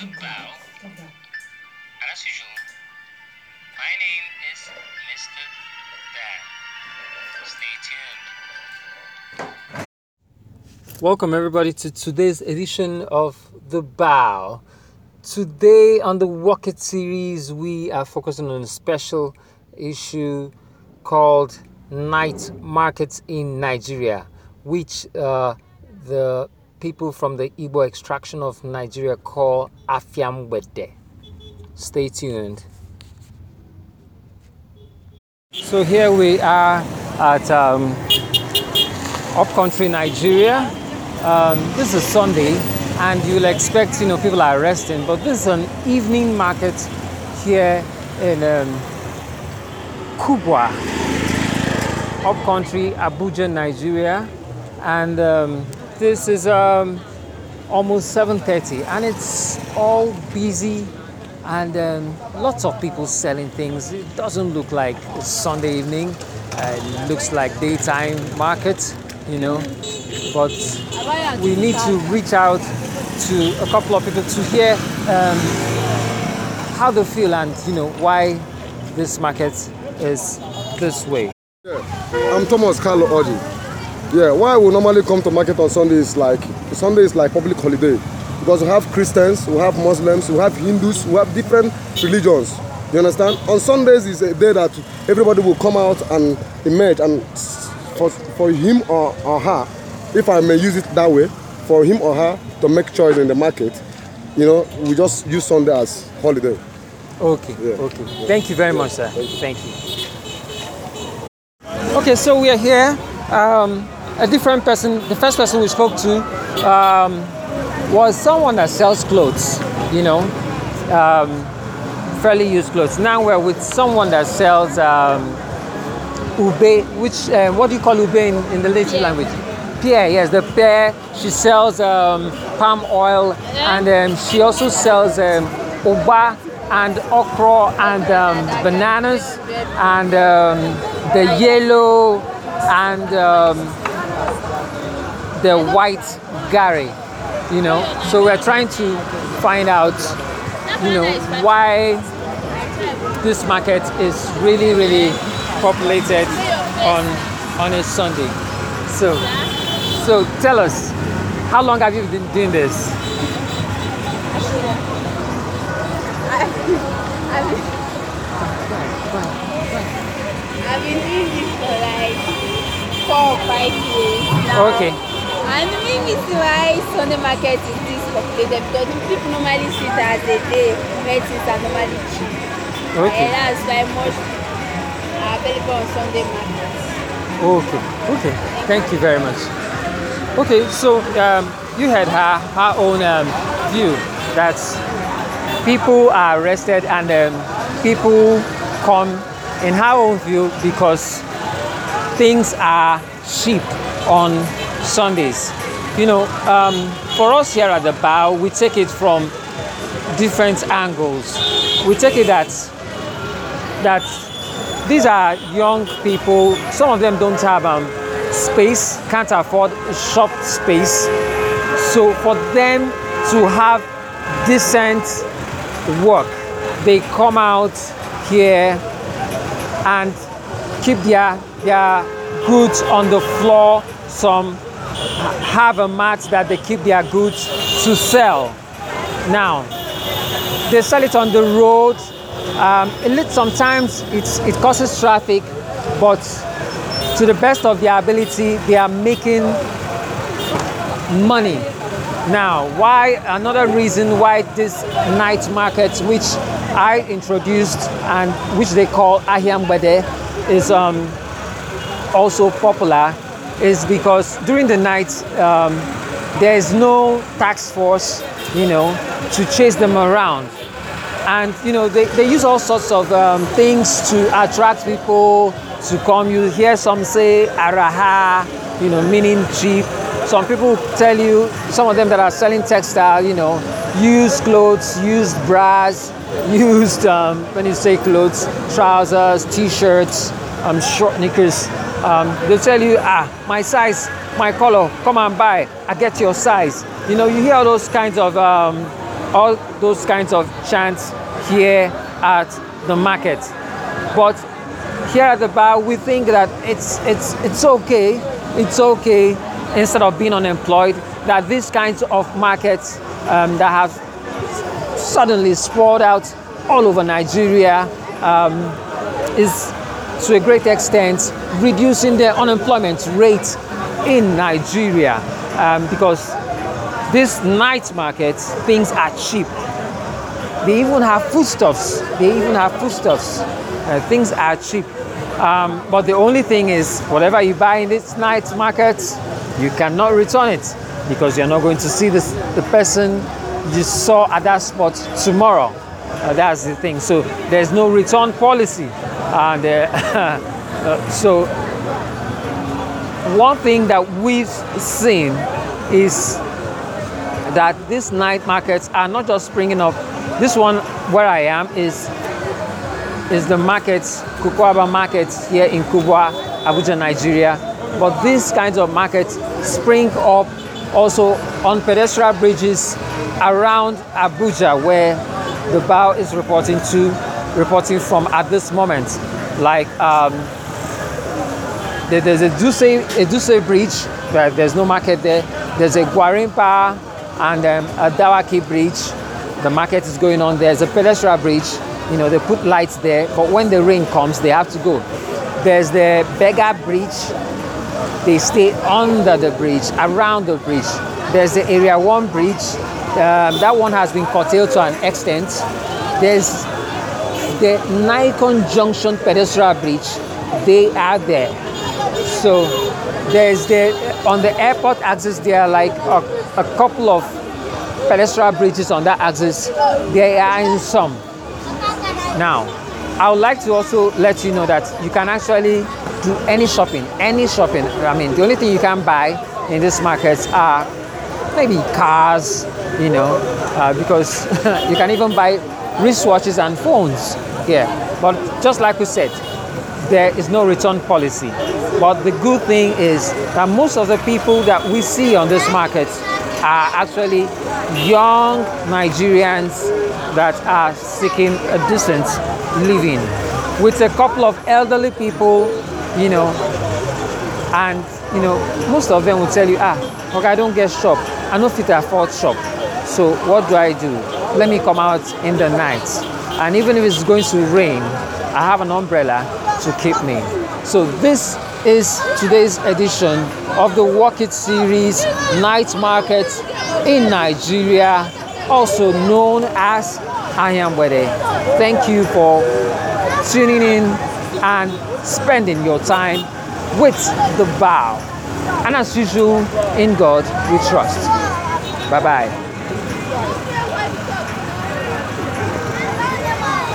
the bow. And as usual, my name is Mr. Dan. Stay tuned. Welcome, everybody, to today's edition of The Bow. Today, on the Work It series, we are focusing on a special issue called Night Markets in Nigeria, which uh, the people from the Igbo extraction of Nigeria call Afia Mgbede. Stay tuned. So here we are at um, upcountry Nigeria. Um, this is Sunday, and you'll expect you know people are resting, but this is an evening market here in um, Kubwa, upcountry Abuja, Nigeria, and um, this is um, almost 7:30, and it's all busy and um, lots of people selling things. It doesn't look like a Sunday evening. Uh, it looks like daytime market, you know. But we need to reach out to a couple of people to hear um, how they feel and you know why this market is this way. I'm Thomas Carlo Oji. Yeah, why we normally come to market on Sunday is like Sunday is like public holiday because we have Christians, we have Muslims, we have Hindus, we have different religions. You understand? On Sundays is a day that everybody will come out and emerge and for, for him or, or her, if I may use it that way, for him or her to make choice in the market, you know, we just use Sunday as holiday. Okay, Yeah. okay. Thank you very much, sir. Thank you. Okay, so we are here. Um, a different person, the first person we spoke to um, was someone that sells clothes, you know, um, fairly used clothes. Now we're with someone that sells um, ube, which, uh, what do you call ube in, in the native language? Pear, yes, the pear. She sells um, palm oil and um, she also sells um, uba and okra and um, bananas and um, the yellow and um, the white gari, you know. So we're trying to find out, you know, why this market is really, really populated on on a Sunday. So, so tell us, how long have you been doing this? I've been doing this for like four or five years now. Okay. And the main reason why Sunday market is this populated because people normally see it as a day where things are normally cheap. Okay. And that's why most are available on Sunday market. Okay, okay. Thank you very much. Okay, so um, you had her her own um, view that people are arrested and um, people come in her own view because things are cheap on Sundays. You know, um, for us here at the Bow, we take it from different angles. We take it that that these are young people. Some of them don't have um, space, can't afford shop space. So for them to have decent work, they come out here and keep their their goods on the floor. Some have a mat that they keep their goods to sell. Now, they sell it on the road. Um, a lit- sometimes it causes traffic, but to the best of their ability, they are making money. Now, why another reason why this night market, which I introduced and which they call Ahia Mgbede, is um, also popular, is because during the night um, there is no tax force, you know, to chase them around. And you know they, they use all sorts of um, things to attract people to come. You hear some say araha you know meaning cheap. Some people tell you some of them that are selling textile you know used clothes used bras used um, when you say clothes trousers t-shirts um, short knickers um, they tell you ah my size my color come and buy i get your size you know you hear all those kinds of um, all those kinds of chants here at the market. But here at the Bow, we think that it's it's it's okay. It's okay instead of being unemployed that these kinds of markets um, that have suddenly sprawled out all over Nigeria um, is to a great extent reducing the unemployment rate in Nigeria um, because this night market things are cheap. They even have foodstuffs. They even have foodstuffs. Uh, things are cheap. Um, but the only thing is, whatever you buy in this night market, you cannot return it because you're not going to see this, the person you saw at that spot tomorrow. Uh, that's the thing. So there's no return policy. And uh, so one thing that we've seen is that these night markets are not just springing up. This one where I am is is the markets, Kukwaba market here in Kubwa, Abuja, Nigeria. But these kinds of markets spring up also on pedestrian bridges around Abuja where the bow is reporting to, reporting from at this moment. Like um, there's a Dutse, a Dutse bridge, there's no market there. There's a Gwarinpa and um, a Dawaki bridge. The market is going on. There's a pedestrian bridge. You know, they put lights there, but when the rain comes, they have to go. There's the Berger Bridge. They stay under the bridge, around the bridge. There's the Area 1 bridge. Um, that one has been curtailed to an extent. There's the Nicon Junction pedestrian bridge. They are there. So there's the on the airport axis there are like a, a couple of pedestrian bridges on that axis. There are in some. Now, I would like to also let you know that you can actually do any shopping, any shopping. I mean, the only thing you can buy in these markets are maybe cars, you know, uh, because you can even buy wristwatches and phones here. But just like we said, there is no return policy. But the good thing is that most of the people that we see on this market are actually young Nigerians that are seeking a decent living with a couple of elderly people, you know, and you know, most of them will tell you, ah, okay, I don't get shop. I don't fit afford shop. So what do I do? Let me come out in the night. And even if it's going to rain, I have an umbrella to keep me. So this is today's edition of the Work It series Night Market in Nigeria, also known as Ahia Mgbede. Thank you for tuning in and spending your time with the bow. And as usual, in God we trust. Bye bye.